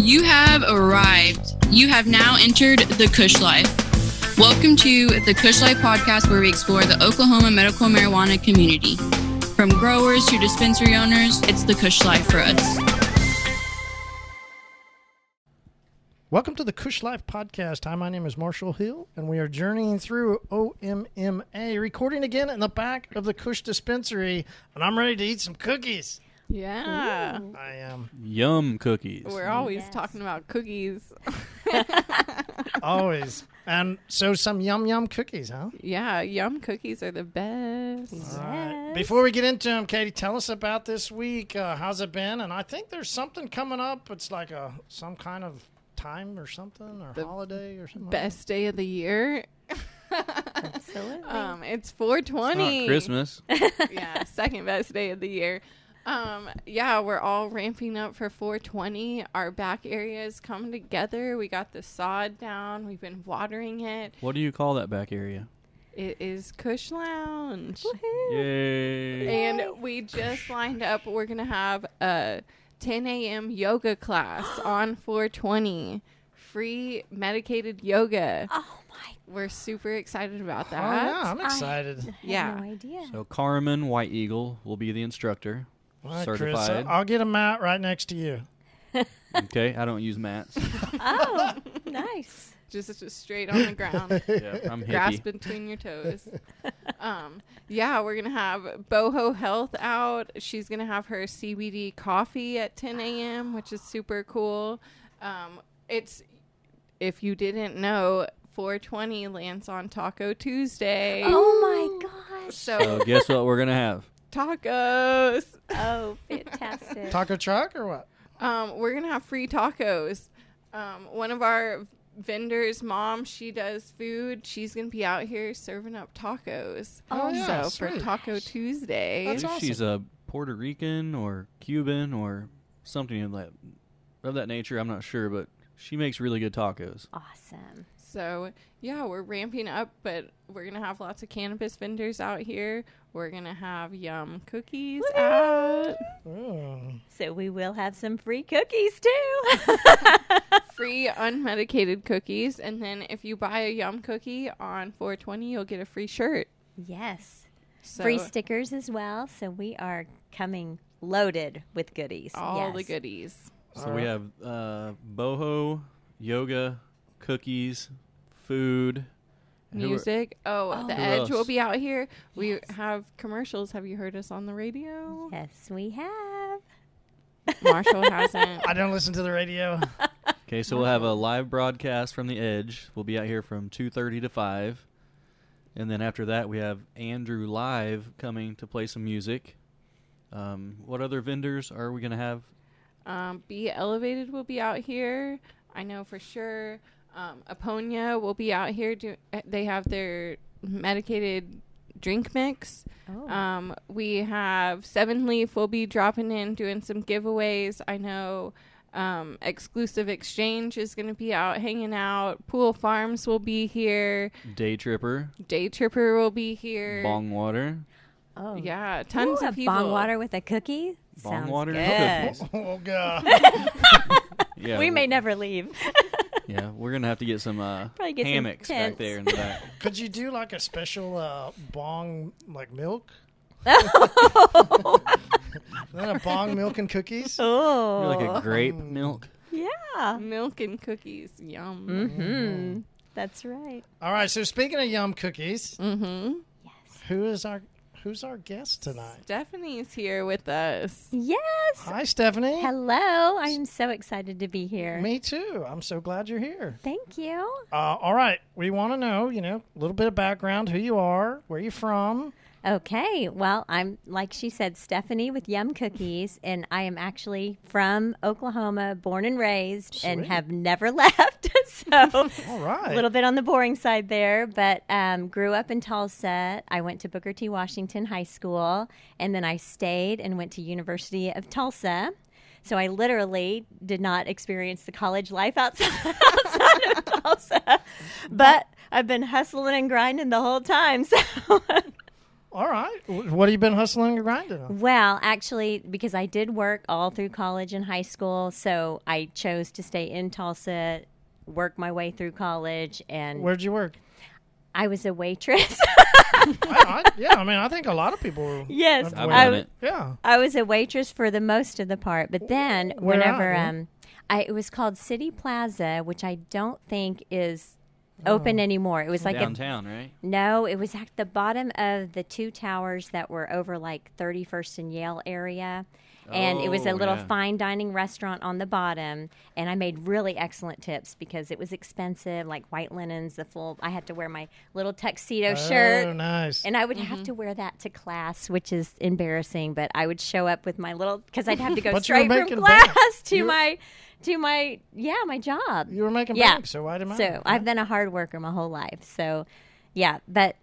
You have arrived. You have now entered the Kush Life. Welcome to the Kush Life podcast, where we explore the Oklahoma medical marijuana community. From growers to dispensary owners, it's the Kush Life for us. Welcome to the Kush Life Podcast. Hi, my name is Marshall Hill, and we are journeying through OMMA, recording again in the back of the Kush Dispensary, and I'm ready to eat some cookies. Yeah. I am Yum cookies. We're always Yes. talking about cookies. always, and so some yum yum cookies, huh? yeah, yum cookies are the best. All right. Yes. Before we get into them, Katie, tell us about this week. Uh, how's it been? And I think there's something coming up. It's like a some kind of time or something or The holiday or something. Best day of the year. Absolutely. Um, it's It's 420. not Christmas. yeah, second best day of the year. Um, yeah, we're all ramping up for 420. Our back area is coming together. We got the sod down. We've been watering it. What do you call that back area? It is Kush Lounge. Yay. And we just lined up. We're going to have a 10 a.m. yoga class on 420. Free medicated yoga. oh my! We're super excited about Oh that. yeah, I'm excited. I had Yeah. no idea. So Carmen White Eagle will be the instructor. All right, Certified. Chris, I'll get a mat right next to you. Okay, I don't use mats. oh, nice. Just, just straight on the ground. Yeah, I'm grasp hippie. between your toes. um, yeah, we're gonna have Boho Health out. She's gonna have her CBD coffee at 10 a.m., which is super cool. Um, it's if you didn't know, 420 lands on Taco Tuesday. Oh my gosh! So So guess what we're gonna have? Tacos. Oh, fantastic! Taco truck or what? Um, we're gonna have free tacos. Um, one of our vendors' mom, she does food. She's gonna be out here serving up tacos. Oh, yeah, so for sweet. Taco Tuesday, That's awesome. she's a Puerto Rican or Cuban or something of that of that nature, I'm not sure, but she makes really good tacos. Awesome. so yeah, we're ramping up, but we're gonna have lots of cannabis vendors out here. We're gonna have yum cookies out, Oh. So we will have some free cookies too. free unmedicated cookies, and then if you buy a yum cookie on 420, you'll get a free shirt. yes. So free stickers as well. So we are coming loaded with goodies. all the goodies. So we have uh, boho, yoga, cookies, food, and who are- Music. Oh, Oh. the Who Edge will else? be out here. We Yes. have commercials. Have you heard us on the radio? Yes, we have. Marshall hasn't. I don't listen to the radio. Okay, so we'll have a live broadcast from the Edge. We'll be out here from 2:30 to 5. And then after that, we have Andrew live coming to play some music. Um, what other vendors are we going to have? Um, Be Elevated will be out here. I know for sure. Um, Aponia will be out here. Do, uh, they have their medicated drink mix. Oh, Um, we have Seven Leaf will be dropping in doing some giveaways. I know um, Exclusive Exchange is going to be out hanging out. Pool Farms will be here. Day Tripper, Day Tripper will be here. Bong Water. Oh. Yeah, tons Ooh, of a people. bong water with a cookie. Bong Sounds water good. and cookies. oh god. Yeah, we may never leave. Yeah, we're going to have to get some uh, Probably get some hammocks back there in the back. Could you do like a special uh, bong like milk? then a bong milk and cookies. oh, Maybe like a grape milk. yeah. Milk and cookies. Yum. Mm-hmm. That's right. All right. So speaking of yum cookies, Mm-hmm. Yes. who is our who's our guest tonight? Stephanie's here with us. Yes. Hi, Stephanie. Hello. I am so excited to be here. Me too. I'm so glad you're here. Thank you. Uh, all right. We want to know, you know, a little bit of background, who you are, where you're from. Okay. Well, I'm, like she said, Stephanie with Yum Cookies, and I am actually from Oklahoma, born and raised, and have never left. so, All right. a little bit on the boring side there, but um, grew up in Tulsa. I went to Booker T. Washington High School, and then I stayed and went to University of Tulsa. So I literally did not experience the college life outside, outside of Tulsa, but I've been hustling and grinding the whole time. So All right. What have you been hustling and grinding on? Well, actually, because I did work all through college and high school, so I chose to stay in Tulsa, work my way through college, and Where'd you work? I was a waitress. I, I, yeah, I mean, I think a lot of people. yes, I've I've done it. Yeah. I was a waitress for the most of the part, but then Where whenever at, um, I it was called City Plaza, which I don't think is open oh. anymore. It was like a Downtown, right? No, it was at the bottom of the two towers that were over like 31st and Yale area. And it was a Oh, little yeah. fine dining restaurant on the bottom. And I made really excellent tips because it was expensive, like white linens, the full. I had to wear my little tuxedo Oh, shirt. nice. And I would have mm-hmm. to wear that to class, which is embarrassing. But I would show up with my little because I'd have to go But you were straight from class bank. to You were- my to my yeah my job. you were making Yeah. bank, so why did i So I've been a hard worker my whole life. So, yeah, but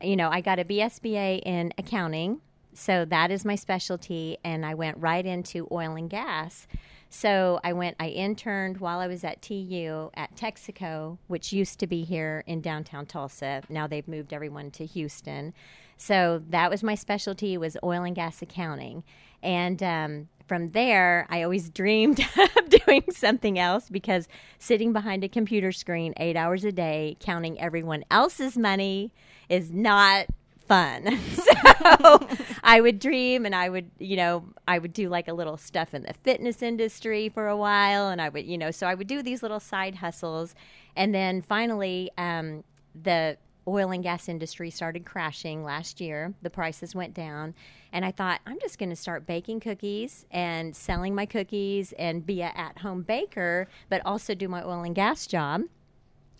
you know, I got a BSBA in accounting, so that is my specialty, and I went right into oil and gas. So I went, I interned while I was at TU at Texaco, which used to be here in downtown Tulsa. Now they've moved everyone to Houston. So that was my specialty was oil and gas accounting, and um, from there, I always dreamed of doing something else because sitting behind a computer screen eight hours a day, counting everyone else's money, is not fun. so I would dream and I would, you know, I would do like a little stuff in the fitness industry for a while. And I would, you know, so I would do these little side hustles. And then finally, um, the oil and gas industry started crashing last year. The prices went down. And I thought, I'm just going to start baking cookies and selling my cookies and be a at home baker, but also do my oil and gas job.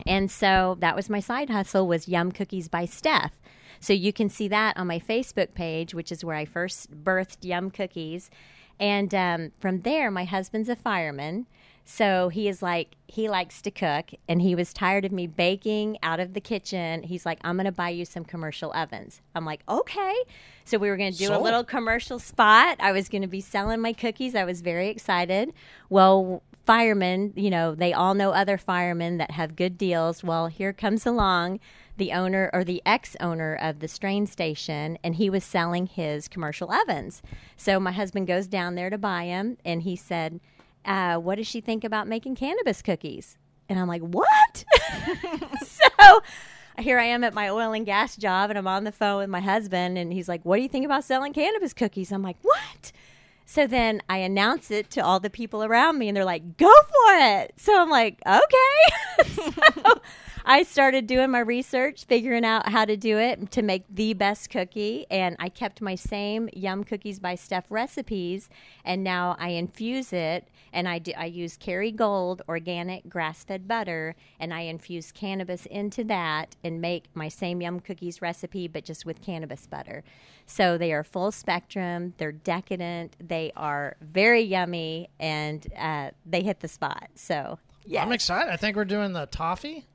And so that was my side hustle was Yum Cookies by Steph. So you can see that on my Facebook page, which is where I first birthed Yum Cookies. And um, from there, my husband's a fireman. So he is like, he likes to cook, and he was tired of me baking out of the kitchen. He's like, I'm going to buy you some commercial ovens. I'm like, okay. So we were going to do a little commercial spot. I was going to be selling my cookies. I was very excited. Well, firemen, you know, they all know other firemen that have good deals. Well, here comes along the owner or the ex owner of the strain station, and he was selling his commercial ovens. So my husband goes down there to buy them, and he said, uh, What does she think about making cannabis cookies? And I'm like, What? so here I am at my oil and gas job, and I'm on the phone with my husband, and he's like, What do you think about selling cannabis cookies? I'm like, What? So then I announce it to all the people around me, and they're like, "Go for it!" So I'm like, "Okay." so I started doing my research, figuring out how to do it to make the best cookie, and I kept my same Yum Cookies by Steph recipes, and now I infuse it, and I do, I use Kerrygold organic grass-fed butter, and I infuse cannabis into that, and make my same Yum Cookies recipe, but just with cannabis butter. So they are full spectrum. They're decadent. They are very yummy, and uh, they hit the spot. So yeah, I'm excited. I think we're doing the toffee.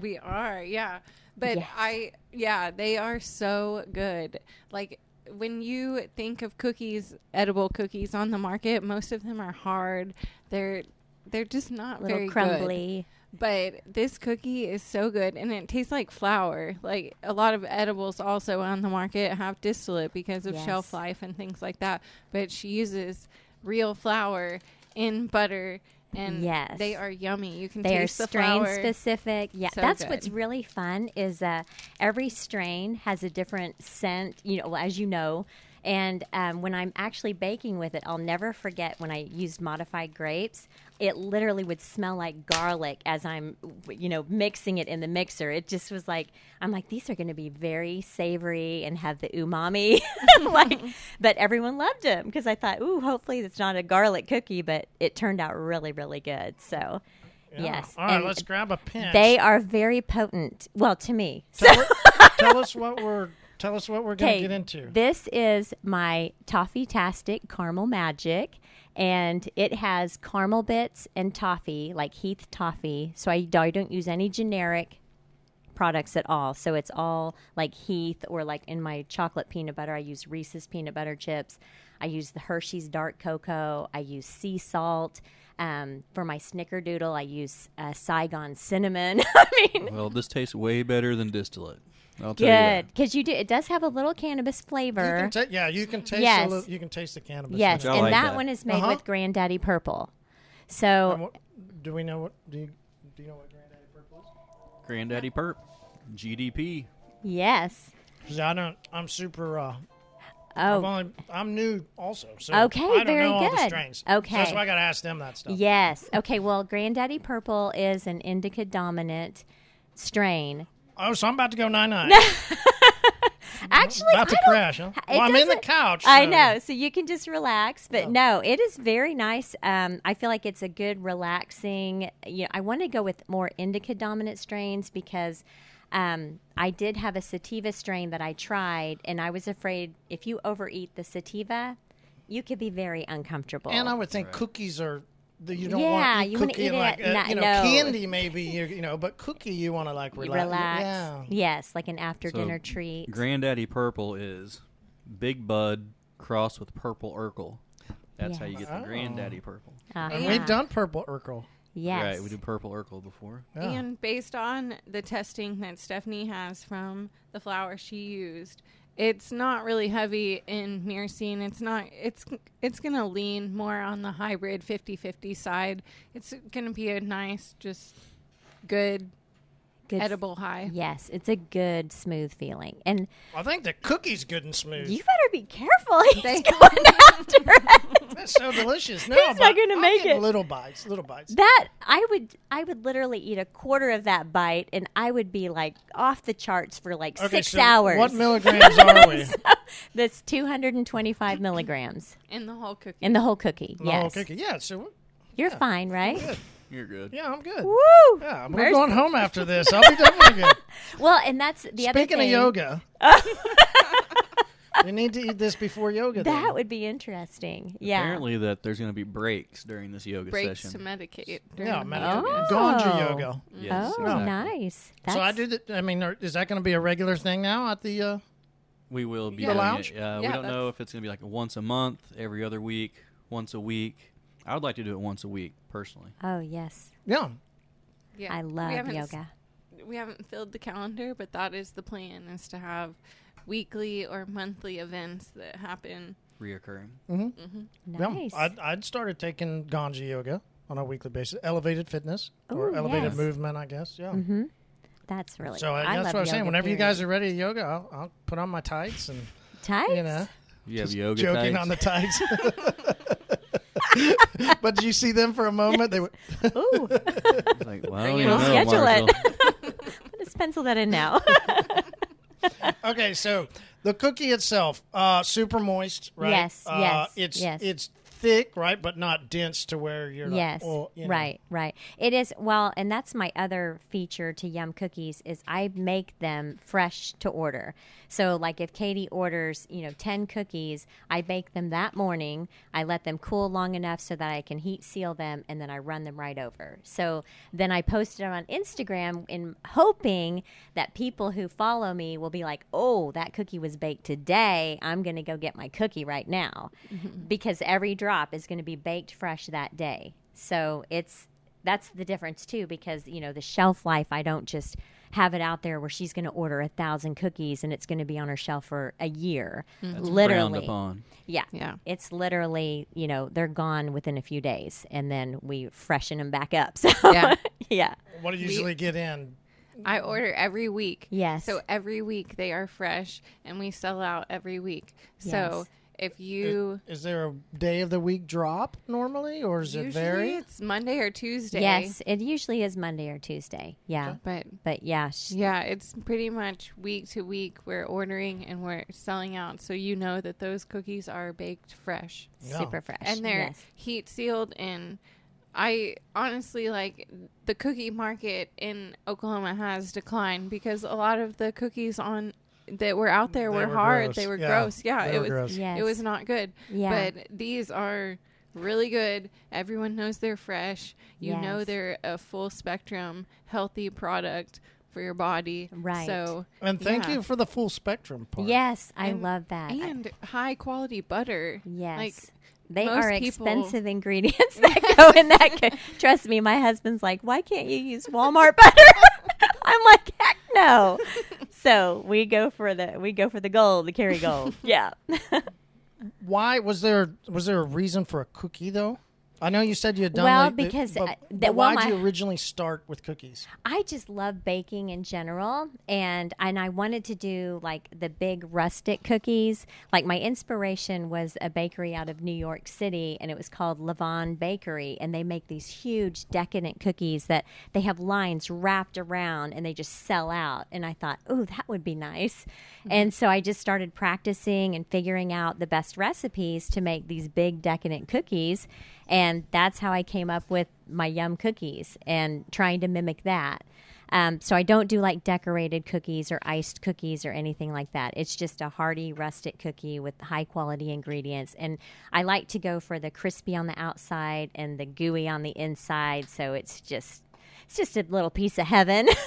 We are, yeah. But Yes. I, yeah, they are so good. Like when you think of cookies, edible cookies on the market, most of them are hard. They're they're just not very good. crumbly. But this cookie is so good, and it tastes like flour. Like a lot of edibles also on the market have distillate because of Yes. shelf life and things like that. But she uses real flour in butter, and Yes. they are yummy. You can They are the strain flour. specific. Yeah, So that's good. what's really fun is uh, every strain has a different scent. You know, as you know. And um, when I'm actually baking with it, I'll never forget when I used modified grapes. It literally would smell like garlic as I'm, you know, mixing it in the mixer. It just was like, I'm like, these are going to be very savory and have the umami. like, but everyone loved them because I thought, ooh, hopefully it's not a garlic cookie, but it turned out really, really good. So, Yeah. yes. All right, And let's grab a pinch. they are very potent. Well, to me. tell, tell us what we're tell us what we're going to get into. This is my Toffee Tastic Caramel Magic, and it has caramel bits and toffee, like Heath toffee. So I, I don't use any generic products at all. So it's all like Heath, or like in my chocolate peanut butter, I use Reese's peanut butter chips. I use the Hershey's dark cocoa. I use sea salt. Um, for my snickerdoodle, I use uh, Saigon cinnamon. I mean, Well, this tastes way better than distillate. I'll tell Good, because you do. It does have a little cannabis You flavor. can ta- yeah, you can taste. Yes. A little, you can taste the cannabis. yes, Which I and like that, that. one is made Uh-huh. with Granddaddy Purple. And So what- do we know what? Do you do you know what Granddaddy Purple is? Granddaddy Perp, GDP. yes. 'Cause I don't. I'm super. Uh, Oh, I've only, I'm new also. So Okay, I don't very know all the good. strains. Okay. So that's why I got to ask them that stuff. yes. Okay. Well, Granddaddy Purple is an indica dominant strain. Oh, so I'm about to go nine nine. Actually, about to I don't- crash, huh? Well, I'm in the doesn't- couch. I know, so you can just relax. But no, it is very nice. Um, I feel like it's a good relaxing. You know, I want to go with more indica dominant strains because um, I did have a sativa strain that I tried, and I was afraid if you overeat the sativa, you could be very uncomfortable. And I would think cookies are. The- You don't Yeah, want you eat wanna cookie eat and it like at uh, night- you know no. candy maybe you you know but cookie you want to like relax. relax. Yeah. Yes, like an after So, dinner treat. Granddaddy Purple is Big Bud crossed with Purple Urkel. That's how you get the Oh. Granddaddy Purple. And Uh-huh. we've done purple Urkel. Yes. Right, we did Purple Urkel before. Yeah. And based on the testing that Stephanie has from the flour she used, it's not really heavy in myrcene. It's not it's it's to lean more on the hybrid 50/50 side. It's to be a nice just good, Good- edible high. Yes, it's a good smooth feeling. And I think the cookie's good and smooth. you better be careful. He's They- going after it. That's so delicious. No, He's not gonna make it. Little bites, little bites. That I would I would literally eat a quarter of that bite and I would be like off the charts for like Okay, six so hours. What milligrams are we? That's 225 milligrams In the whole cookie. in the whole cookie. The whole yes, cookie. Yeah, so you're fine, right? Good. You're good. Yeah, I'm good. Woo! Yeah, we're Mercy. going home after this. I'll be definitely good. Well, and that's the other Speaking of yoga, we need to eat this before yoga. then. That would be interesting. Yeah. Apparently that there's going to be breaks during this yoga breaks to session. medicate. yeah, the man, Oh. ganja yoga. Yes, oh, exactly. nice. That's, So I do that. I mean, are- is that going to be a regular thing now at the? Uh, We will be The doing lounge? it. Uh, we don't know if it's going to be like once a month, every other week, once a week. I would like to do it once a week personally. Oh yes, yeah. Yeah. I love haven't s- yoga. we haven't filled the calendar, but that is the plan: is to have weekly or monthly events that happen. Reoccurring. Nice. Yeah, I'd, I'd started taking ganja yoga on a weekly basis, elevated fitness or elevated yes. movement, I guess. Yeah. mm-hmm. That's really. So uh, I that's love what I'm saying. yoga, Whenever you guys are ready to yoga, I'll, I'll put on my tights and tight, you know, You have just yoga joking tights? on the tights. but did you see them for a moment? They were, Ooh, like, well, I Bring don't it know, schedule it. Marshall. Let's pencil that in now. okay. So the cookie itself, uh, super moist, right? Yes, Uh, yes, It's yes. it's thick, right, but not dense to where you're. not- yes, well, you know. right, right. It is well, and that's my other feature to Yum Cookies is I make them fresh to order. So, like if Katie orders, you know, ten cookies, I bake them that morning. I let them cool long enough so that I can heat seal them, and then I run them right over. So then I post it on Instagram in hoping that people who follow me will be like, "Oh, that cookie was baked today. I'm going to go get my cookie right now," mm-hmm. because every drop is going to be baked fresh that day. So it's that's the difference too, because you know the shelf life. I don't just have it out there where she's going to order a thousand cookies and it's going to be on her shelf for a year. That's frowned literally, upon. yeah, Yeah. It's literally you know they're gone within a few days, and then we freshen them back up. So Yeah. yeah, What do you usually get in? I order every week. Yes. So every week they are fresh and we sell out every week. So Yes. If you Is there a day of the week drop normally, or does it usually vary? it's Monday or Tuesday. yes, it usually is Monday or Tuesday. Yeah, But but yeah, sh- yeah, it's pretty much week to week we're ordering and we're selling out. So you know that those cookies are baked fresh. Yeah. super fresh, and they're yes. heat sealed and I honestly like the cookie market in Oklahoma has declined because a lot of the cookies on that were out there were, were hard. gross. They were Yeah, gross. Yeah, they it was. Yes. it was not good. Yeah. But these are really good. Everyone knows they're fresh. You know they're a full spectrum healthy product for your body. Right. So And thank yeah. you for the full spectrum part. Yes, I And- love that. I- and high quality butter. yes. Like they most are expensive ingredients that go in that. Co- Trust me, my husband's like, "Why can't you use Walmart butter?" I'm like, "Heck no!" So we go for the we go for the gold, the Kerrygold. yeah. Why was there was there a reason for a cookie though? I know you said you had done Well, like, because, but, uh, but that- well, why did you originally start with cookies? I just love baking in general, and and I wanted to do like the big rustic cookies. Like my inspiration was a bakery out of New York City, and it was called Levain Bakery, and they make these huge decadent cookies that they have lines wrapped around, and they just sell out. And I thought, oh, that would be nice. And so I just started practicing and figuring out the best recipes to make these big decadent cookies. And that's how I came up with my yum cookies and trying to mimic that. Um, so I don't do like decorated cookies or iced cookies or anything like that. It's just a hearty rustic cookie with high quality ingredients. And I like to go for the crispy on the outside and the gooey on the inside. So it's just it's just a little piece of heaven.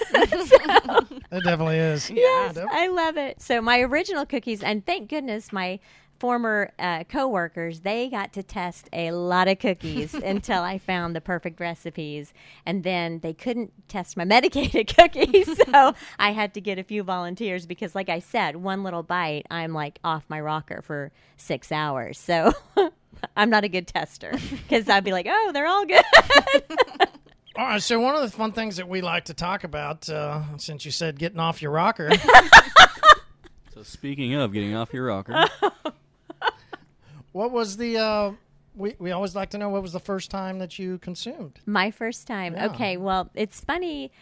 It definitely is. Yes, Def- I love it. So my original cookies, and thank goodness my former uh, coworkers they got to test a lot of cookies until I found the perfect recipes, and then they couldn't test my medicated cookies, so I had to get a few volunteers because, like I said, one little bite, I'm like off my rocker for six hours. So. I'm not a good tester because I'd be like, oh, they're all good. All right, so one of the fun things that we like to talk about, uh, since you said getting off your rocker, So speaking of getting off your rocker, what was the? Uh, we we always like to know what was the first time that you consumed. My first time. Yeah. Okay, well, it's funny.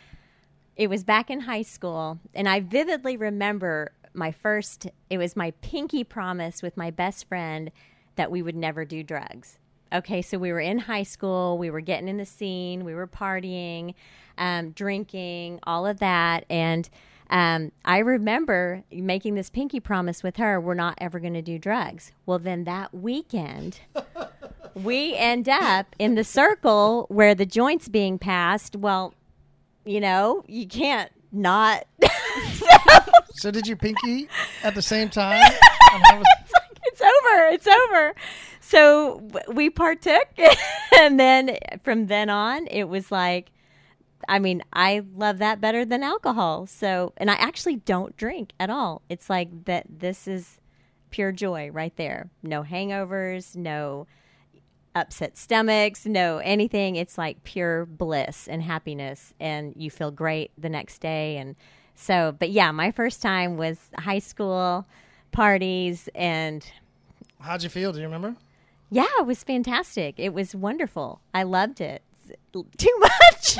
It was back in high school, and I vividly remember my first, it was my pinky promise with my best friend that we would never do drugs. Okay, so we were in high school, we were getting in the scene, we were partying, um, drinking, all of that. And um, I remember making this pinky promise with her we're not ever going to do drugs. Well, then that weekend, we end up in the circle where the joint's being passed. Well, you know, you can't not. So did you pinky at the same time? And how was- it's over. It's over. So w- we partook, and then from then on, it was like, I mean, I love that better than alcohol. So, and I actually don't drink at all. It's like that. This is pure joy right there. No hangovers. No upset stomachs. No anything. It's like pure bliss and happiness, and you feel great the next day. And so, but yeah, my first time was high school parties and how'd you feel? Do you remember? yeah, it was fantastic. It was wonderful. I loved it. Too much.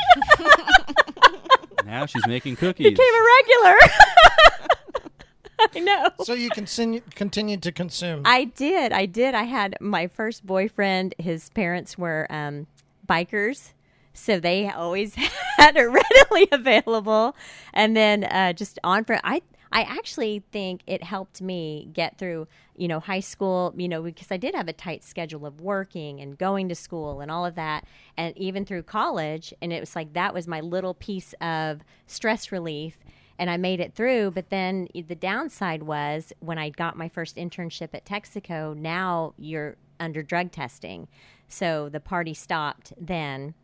now she's making cookies. Became a regular. I know. So you continue continued to consume. I did. I did. I had my first boyfriend. His parents were um, bikers, so they always had it readily available. And then uh, just on for I. I actually think it helped me get through, you know, high school, you know, because I did have a tight schedule of working and going to school and all of that, and even through college. And it was like that was my little piece of stress relief and I made it through. But then the downside was when I got my first internship at Texaco, now you're under drug testing. So the party stopped then,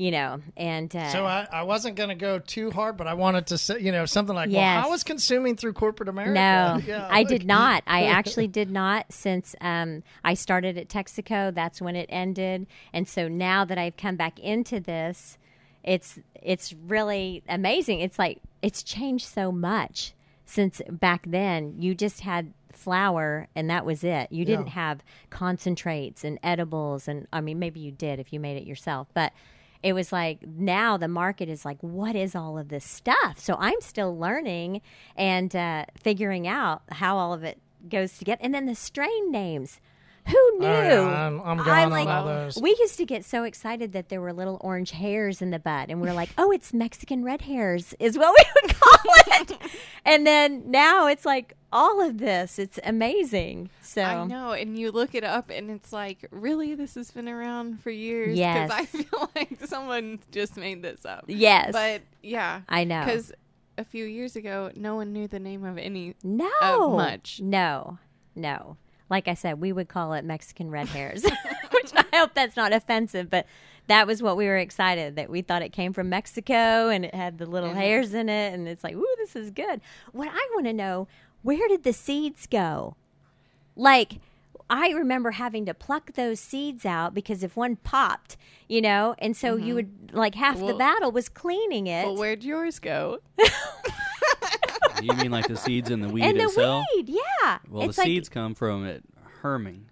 you know, and uh, so I, I wasn't going to go too hard, but I wanted to say, you know, something like, Yes. well, how was consuming through corporate America? No, Yeah, I like- did not. I actually did not since um, I started at Texaco. That's when it ended, and so now that I've come back into this, it's it's really amazing. It's like it's changed so much since back then. You just had flour and that was it. You didn't have concentrates and edibles, and I mean maybe you did if you made it yourself, but it was like now the market is like what is all of this stuff? So i'm still learning and uh, figuring out how all of it goes together. And then the strain names who knew Oh, yeah, I'm- I'm gone on like, those. we used to get so excited that there were little orange hairs in the bud and we are like oh it's mexican red hairs is what we would call it and then now it's like all of this it's amazing so I know, and you look it up, and it's like, really, this has been around for years. Yes. I feel like someone just made this up. yes But yeah, i know because a few years ago, no one knew the name of any. No. of much. No. No. Like I said, we would call it Mexican red hairs, which I hope that's not offensive, but that was what we were excited that we thought it came from Mexico and it had the little Mhm. hairs in it and it's like, ooh, this is good. What I want to know, where did the seeds go? Like I remember having to pluck those seeds out because if one popped, you know, and so you would like half the battle was cleaning it. Well, where'd yours go? you mean like the seeds in the weed and the itself? weed, yeah. Well, it's the like, seeds come from it herming,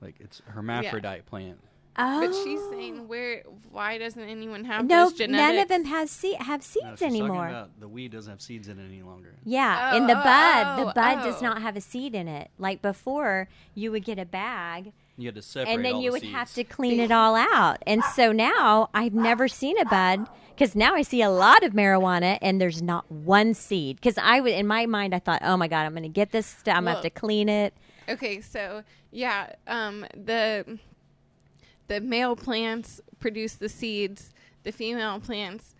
like it's hermaphrodite plant. Oh. But she's oh. saying, where? Why doesn't anyone have no, those genetics? none of them has se- have No, seeds she's talking anymore. about the weed doesn't have seeds in it any longer. Yeah, Oh, in the oh, bud, the oh, bud oh. does oh. not have a seed in it. Like before, you would get a bag, You had to separate and then all you the would have to clean it all out. And so now I've never seen a bud because now I see a lot of marijuana and there's not one seed. Because I would, in my mind, I thought, oh my god, I'm going to get this. St- I'm going to have to clean it. Okay, so yeah, um, the the male plants produce the seeds. The female plants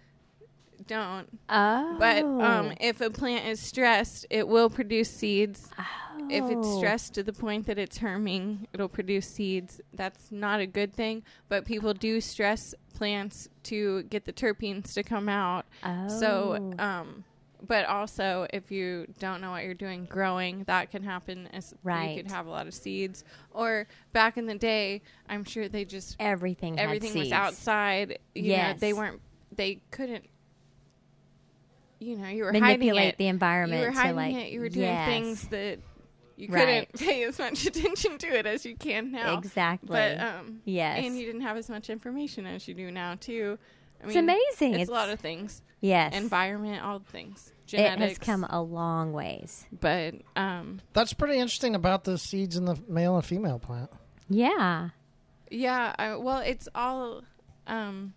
don't. Oh, But um, if a plant is stressed, it will produce seeds. Oh. If it's Oh. stressed to the point that it's herming, it'll produce seeds. That's not a good thing. But people do stress plants to get the terpenes to come out. Oh. So, Oh. um, but also if you don't know what you're doing growing, that can happen. As you could have a lot of seeds. Or back in the day, I'm sure they just everything, had everything was seeds. outside. You know, they weren't. They couldn't. You know, you were Manipulate hiding it. the environment You were to, hiding like- it. You were doing yes. things that you Right. couldn't pay as much attention to it as you can now. Exactly. But um, Yes. and you didn't have as much information as you do now too. I It's amazing. It's, It's- a lot of things. yes, Environment, all the things. it has come a long ways. But um, That's pretty interesting about the seeds in the male and female plant. Yeah. yeah. I, well, it's all. Um,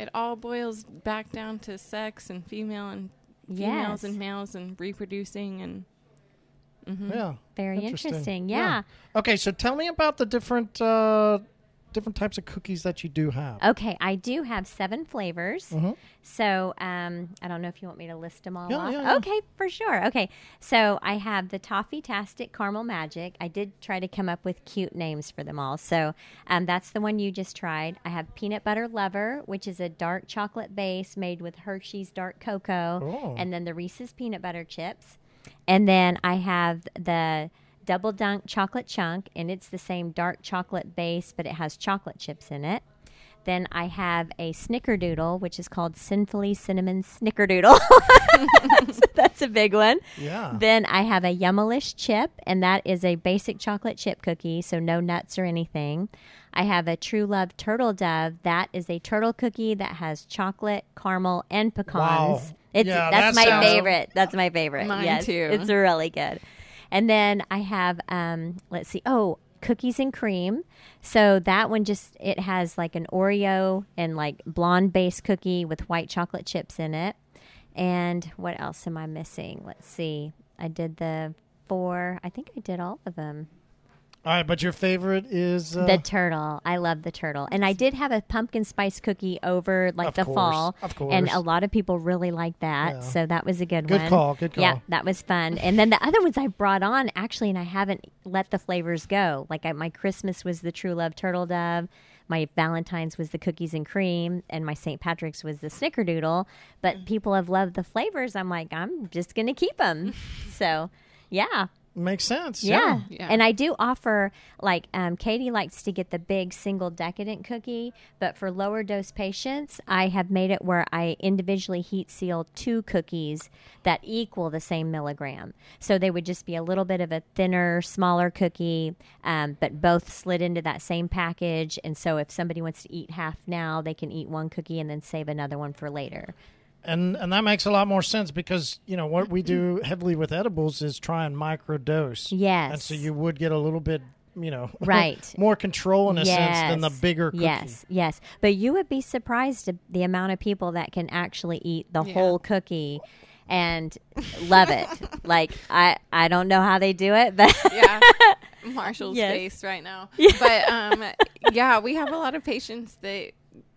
it all boils back down to sex and female and females Yes. and males and reproducing and. Mhm. Yeah. Very interesting. Yeah. Okay, so tell me about the different uh, different types of cookies that you do have. Okay, I do have seven flavors. Mhm. So um, I don't know if you want me to list them all Yeah, off. yeah, yeah. Okay, for sure. Okay, so I have the Toffee Tastic Caramel Magic. I did try to come up with cute names for them all. So um, that's the one you just tried. I have Peanut Butter Lover, which is a dark chocolate base made with Hershey's dark cocoa, Oh. and then the Reese's peanut butter chips. And then I have the Double Dunk Chocolate Chunk, and it's the same dark chocolate base, but it has chocolate chips in it. Then I have a Snickerdoodle, which is called Sinfully Cinnamon Snickerdoodle. so that's a big one. Yeah. Then I have a Yummalish chip, and that is a basic chocolate chip cookie, so no nuts or anything. I have a True Love Turtle Dove. That is a turtle cookie that has chocolate, caramel, and pecans. Wow. It's Yeah, that's that my sounds- favorite. That's my favorite. Mine yes, too. It's really good. And then I have um, let's see. Oh, cookies and cream. So that one just it has like an Oreo and like blonde base cookie with white chocolate chips in it. And what else am I missing? Let's see. I did the four. I think I did all of them. All right, but your favorite is uh, the turtle. I love the turtle. And I did have a pumpkin spice cookie over like Of the course, fall. of And a lot of people really like that. Yeah. So that was a good, Good one. call, good call. Yeah, that was fun. And then the other ones I brought on actually, and I haven't let the flavors go. Like I, my Christmas was the True Love Turtle Dove. My Valentine's was the cookies and cream, and my St. Patrick's was the Snickerdoodle. But people have loved the flavors. I'm like, I'm just gonna keep them. so, yeah, makes sense. yeah. Yeah. And I do offer, like, um, Katie likes to get the big single decadent cookie, but for lower dose patients, I have made it where I individually heat seal two cookies that equal the same milligram. So they would just be a little bit of a thinner, smaller cookie, um, but both slid into that same package. And so if somebody wants to eat half now, they can eat one cookie and then save another one for later. And and that makes a lot more sense because you know what we do heavily with edibles is try and microdose. Yes. and so you would get a little bit, you know, Right. more control in a sense than the bigger cookie. Yes, yes. But you would be surprised at the amount of people that can actually eat the Yeah. whole cookie and love it. like I I don't know how they do it, but yeah marshall's Yes. face right now but um yeah we have a lot of patients that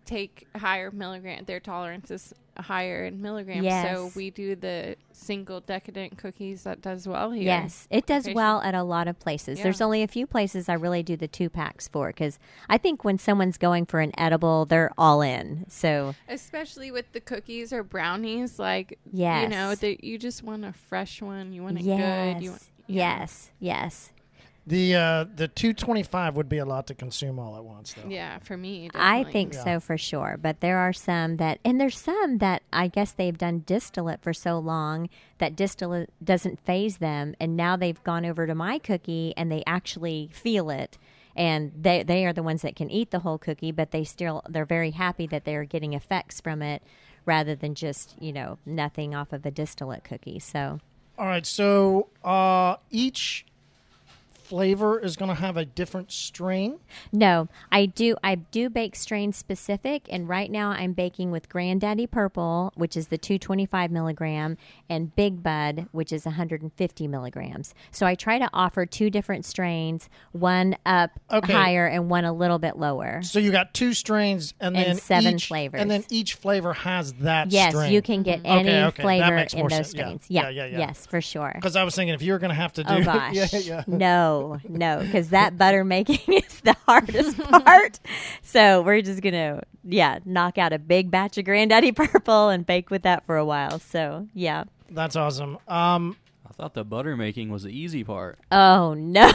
take higher milligram their tolerance is higher in milligrams. Yes. So we do the single decadent cookies that does well here. Yes, it does Location. well at a lot of places. There's only a few places I really do the two packs for because I think when someone's going for an edible, they're all in. So Especially with the cookies or brownies, like yes. you know, that you just want a fresh one. You want it yes, good. You want, yeah. yes, yes. The uh, the two twenty five would be a lot to consume all at once, though. Yeah, for me, I think Yeah. so for sure. But there are some that, and there's some that I guess they've done distillate for so long that distillate doesn't phase them, and now they've gone over to my cookie and they actually feel it. And they they are the ones that can eat the whole cookie, but they still they're very happy that they are getting effects from it rather than just you know nothing off of a distillate cookie. So All right, so uh, each flavor is going to have a different strain. No, I do. I do bake strain specific, and right now I'm baking with Granddaddy Purple, which is the 225 milligram, and Big Bud, which is 150 milligrams. So I try to offer two different strains, one up Okay. higher and one a little bit lower. So you got two strains, and, And then seven each, flavors. and then each flavor has that. Yes, strain. you can get mm-hmm. any okay, that flavor in those sense. Yeah. strains. Yeah, yeah, yeah. Yes, for sure. Because I was thinking if you were going to have to oh, do, Oh gosh, yeah, yeah. No, no, because that butter making is the hardest part. so we're just gonna, yeah, knock out a big batch of Granddaddy Purple and bake with that for a while. So yeah. That's awesome. Um, I thought the butter making was the easy part. Oh no.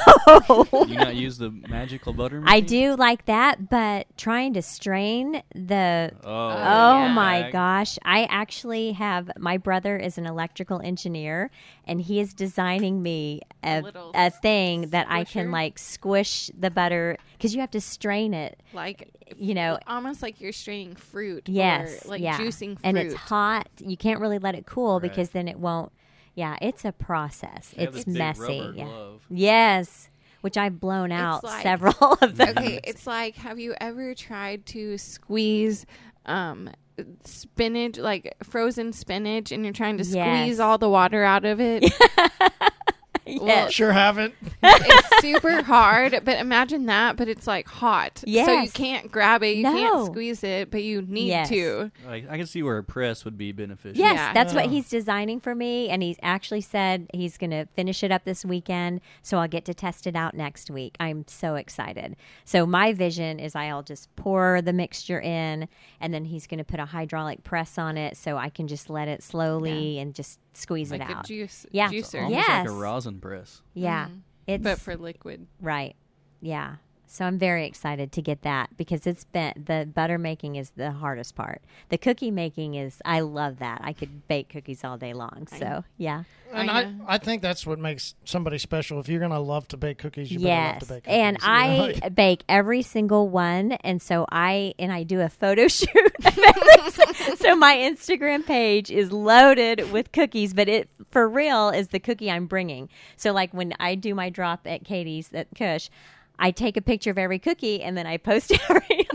you not use the magical butter? I do like that, but trying to strain the Oh, Oh yeah. Oh my gosh. I actually have my brother is an electrical engineer and he is designing me a, A a thing that I can like squish the butter cuz you have to strain it, like you know. almost like you're straining fruit. Yes, or like yeah. juicing fruit. And it's hot. You can't really let it cool Right. because then it won't Yeah, it's a process. They have it's big messy. rubber Yeah. glove. Yes, which I've blown out like- several of them. Okay, it's like have you ever tried to squeeze um spinach like frozen spinach and you're trying to Yes. squeeze all the water out of it? Yes. sure haven't. it's super hard, but imagine that, but it's like hot. So you can't grab it, you No. can't squeeze it, but you need Yes. to. Like, I can see where a press would be beneficial. Yes, Yeah. that's what he's designing for me, and he's actually said he's going to finish it up this weekend, so I'll get to test it out next week. I'm so excited. So my vision is I'll just pour the mixture in, and then he's going to put a hydraulic press on it, so I can just let it slowly and just squeeze Like it a out. juice Yeah. juicer. Almost Yes. like a rosin press. yeah, mm. it's But for liquid. right. Yeah. So I'm very excited to get that because it's been the butter making is the hardest part. The cookie making is I love that. I could bake cookies all day long. So yeah. And I I. I think that's what makes somebody special. If you're going to love to bake cookies, you better love yes to bake cookies. and you know, i like- bake every single one and so i and i do a photo shoot so my instagram page is loaded with cookies but it for real is the cookie i'm bringing so like when i do my drop at katie's at kush I take a picture of every cookie and then I post every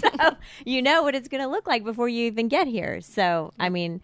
so you know what it's going to look like before you even get here. So, I mean,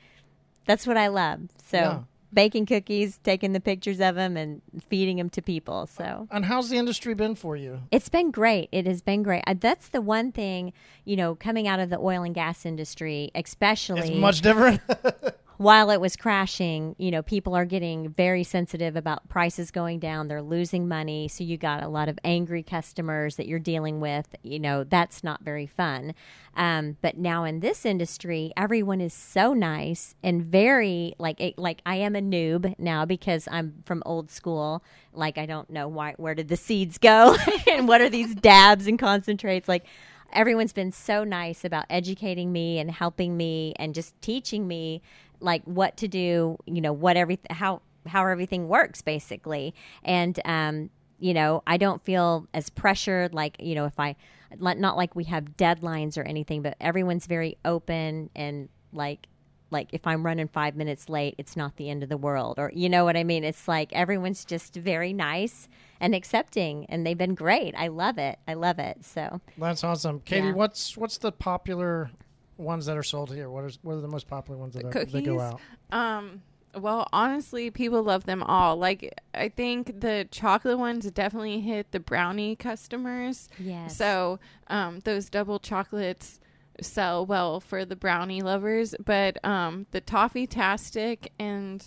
that's what I love. So, Yeah. baking cookies, taking the pictures of them and feeding them to people. So, and how's the industry been for you? it's been great. It has been great. Uh, that's the one thing, you know, coming out of the oil and gas industry, especially It's much different. while it was crashing, you know, people are getting very sensitive about prices going down. They're losing money. So you got a lot of angry customers that you're dealing with. You know, that's not very fun. Um, but now in this industry, everyone is so nice and very like, it, like I am a noob now because I'm from old school. Like, I don't know why, where did the seeds go and what are these dabs and concentrates? Like, everyone's been so nice about educating me and helping me and just teaching me like what to do you know what every how how everything works basically. And um you know i don't feel as pressured like you know if i not like we have deadlines or anything but everyone's very open and like like if i'm running five minutes late it's not the end of the world or you know what i mean? It's like everyone's just very nice and accepting and they've been great. I love it. I love it. So That's awesome, Katie. Yeah. What's what's the popular ones that are sold here? What is what are the most popular ones that, are, that go out? Um well, honestly, people love them all. Like I think the chocolate ones definitely hit the brownie customers. yes So, um those double chocolates sell well for the brownie lovers. But um, the toffee tastic and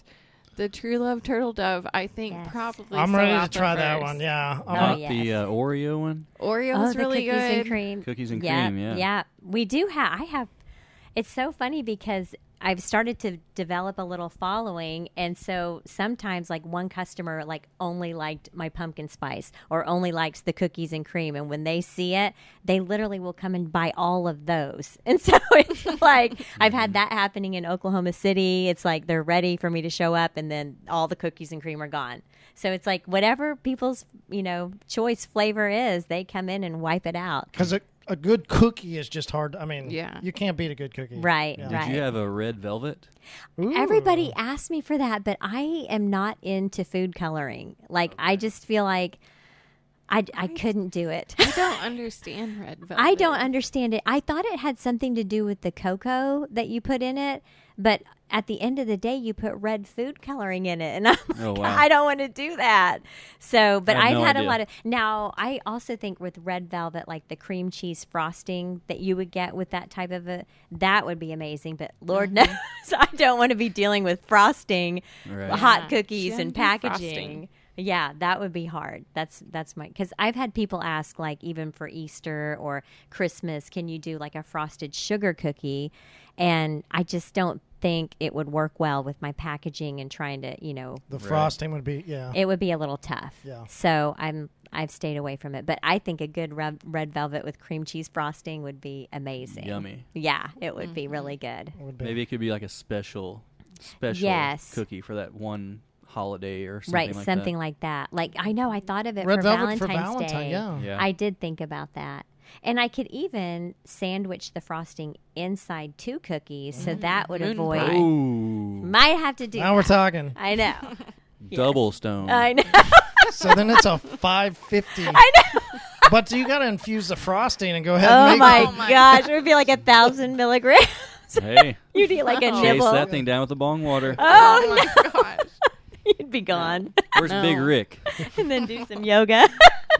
the True Love Turtle Dove, I think Yes. probably. I'm ready to out the try that one. Yeah. Oh, Not yes. the uh, Oreo one. Oreo oh, is the really cookies good. and cream. Cookies and yeah, cream, yeah. Yeah, we do have. I have. It's so funny because I've started to develop a little following, and so sometimes like one customer like only liked my pumpkin spice or only likes the cookies and cream, and when they see it, they literally will come and buy all of those. And so it's like I've had mm. that happening in Oklahoma City. It's like they're ready for me to show up, and then all the cookies and cream are gone. So it's like whatever people's you know choice flavor is, they come in and wipe it out. Because a, a good cookie is just hard. I mean, Yeah. you can't beat a good cookie. Right, Yeah. Did right. you have a red velvet? Ooh. Everybody asked me for that, but I am not into food coloring. Like I just feel like I, I couldn't do it. I don't understand red velvet. I don't understand it. I thought it had something to do with the cocoa that you put in it, but at the end of the day, you put red food coloring in it, and I'm oh, like, Oh, wow. I don't want to do that. So, but I had I've no had a lot of. Now, I also think with red velvet, like the cream cheese frosting that you would get with that type of a, that would be amazing. But Lord knows, I don't want to be dealing with frosting, Right. hot Yeah. cookies, and packaging. Yeah, that would be hard. That's that's my because I've had people ask like even for Easter or Christmas, can you do like a frosted sugar cookie? And I just don't think it would work well with my packaging and trying to you know The Right. frosting would be, yeah. it would be a little tough. Yeah. So I'm I've stayed away from it, but I think a good red, red velvet with cream cheese frosting would be amazing. Yummy. Yeah, it would be mm-hmm. really good. would be. Maybe it could be like a special, special Yes. cookie for that one holiday or something right, like something that. like that. Like I know I thought of it Red for velvet for Valentine's Day. yeah. Yeah. I did think about that. And I could even sandwich the frosting inside two cookies, so that mm, would Moon avoid. pie. Ooh, Might have to do. Now we're that. talking. I know. double stone. I know. So then it's a 550. I know. But do you got to infuse the frosting and go ahead Oh and make my, Oh my gosh, it would be like a thousand milligrams. hey, You'd eat like a Oh. chase nibble. that thing down with the bong water. Oh, Oh my gosh. you'd be gone, Where's Big Rick? and then do some yoga.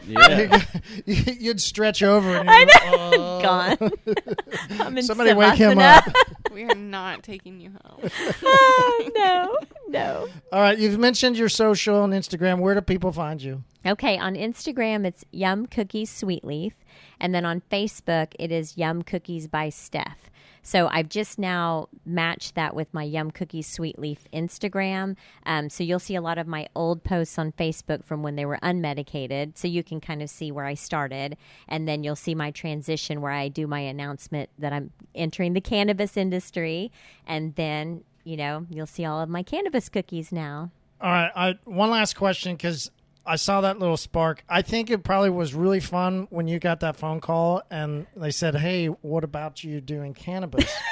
Yeah. You'd stretch over and I you'd know. "Oh." gone. I'm in Somebody wake him up. We are not taking you home. oh, no, no. All right, you've mentioned your social and Instagram. Where do people find you? Okay, on Instagram it's Yum Cookies Sweetleaf, and then on Facebook it is Yum Cookies by Steph. So I've just now matched that with my Yum Cookies Sweet Leaf Instagram. Um, so you'll see a lot of my old posts on Facebook from when they were unmedicated, so you can kind of see where I started, and then you'll see my transition where I do my announcement that I'm entering the cannabis industry, and then you know you'll see all of my cannabis cookies now. All right, I, one last question because I saw that little spark. I think it probably was really fun when you got that phone call and they said, "Hey, what about you doing cannabis?"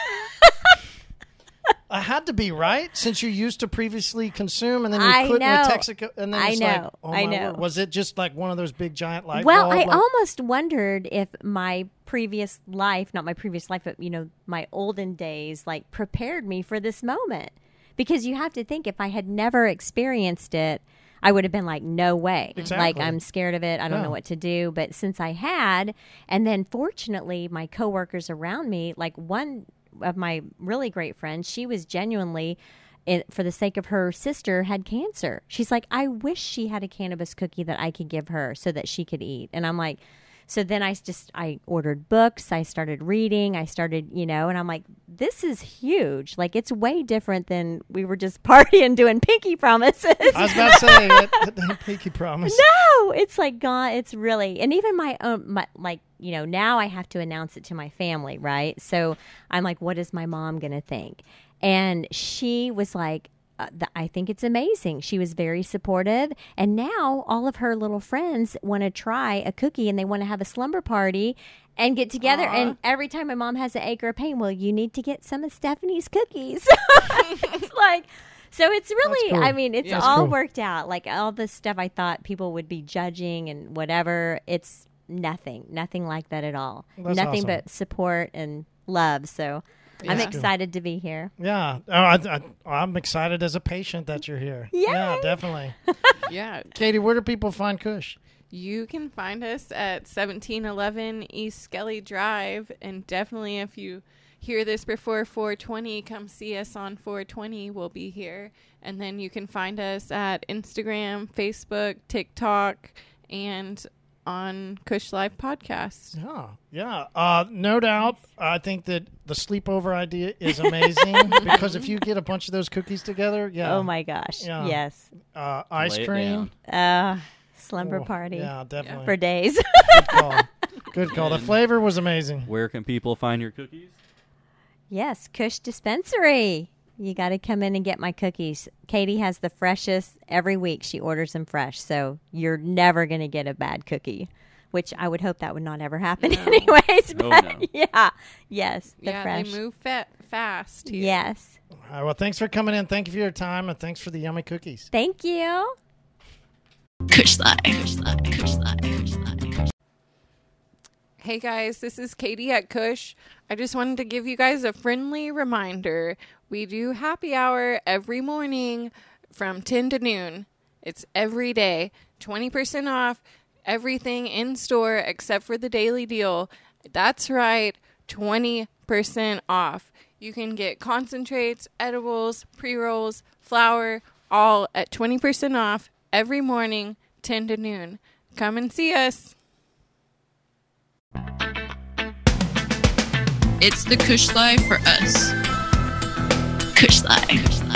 I had to be right since you used to previously consume, and then you I quit know. with Texaco, and then I it's like, know. oh I know. word. Was it just like one of those big giant light well, bulb, I like- almost wondered if my previous life, not my previous life, but you know, my olden days, like prepared me for this moment. Because you have to think, if I had never experienced it, I would have been like, no way. Exactly. Like, I'm scared of it. I don't know what to do. But since I had, and then fortunately, my coworkers around me, like one of my really great friends, she was genuinely it, for the sake of her sister had cancer. She's like, I wish she had a cannabis cookie that I could give her so that she could eat. And I'm like, so then I just I ordered books, I started reading, I started, you know, and I'm like, this is huge. Like it's way different than we were just partying doing pinky promises. I was about to say that, that pinky promise. no, it's like gone. It's really, and even my own, my, like, you know, now I have to announce it to my family, right? So I'm like, what is my mom going to think? And she was like, uh, th- I think it's amazing. She was very supportive. And now all of her little friends want to try a cookie and they want to have a slumber party and get together. And every time my mom has an acre of pain, well, you need to get some of Stephanie's cookies. it's like, so it's really, cool. I mean, it's Yeah, all cool. worked out. Like all the stuff I thought people would be judging and whatever, it's nothing, nothing like that at all. That's nothing awesome. but support and love. So I'm excited to be here. Yeah, oh, I, I, I'm excited as a patient that you're here. Yeah, definitely. Yeah. Katie, where do people find Kush? you can find us at 1711 East Skelly Drive. And definitely, if you hear this before 420, come see us on 420. We'll be here. And then you can find us at Instagram, Facebook, TikTok, and on Kush Life Podcast. Yeah, yeah. Uh, no doubt. I think that the sleepover idea is amazing because if you get a bunch of those cookies together, yeah. Oh my gosh. Yeah. Yes. Uh, ice Lay cream. Uh, slumber Oh, party Yeah, definitely. for days. Good call. Good call. The flavor was amazing. Where can people find your cookies? yes, Kush Dispensary. You got to come in and get my cookies. Katie has the freshest every week. She orders them fresh, so you're never going to get a bad cookie. Which I would hope that would not ever happen, anyways. Oh, But no. yeah, yes, the yeah, fresh. they move fa- fast. Here. Yes, All right, well, thanks for coming in. Thank you for your time, and thanks for the yummy cookies. thank you. Kush Life. Kush Life. Kush Life. Kush Life. Hey guys, this is Katie at Kush. I just wanted to give you guys a friendly reminder. We do happy hour every morning from 10 to noon. It's every day. 20% off everything in store except for the daily deal. That's right, 20% off. You can get concentrates, edibles, pre rolls, flour, all at 20% off every morning, 10 to noon. Come and see us. It's the Kush Life for us. Kush Life.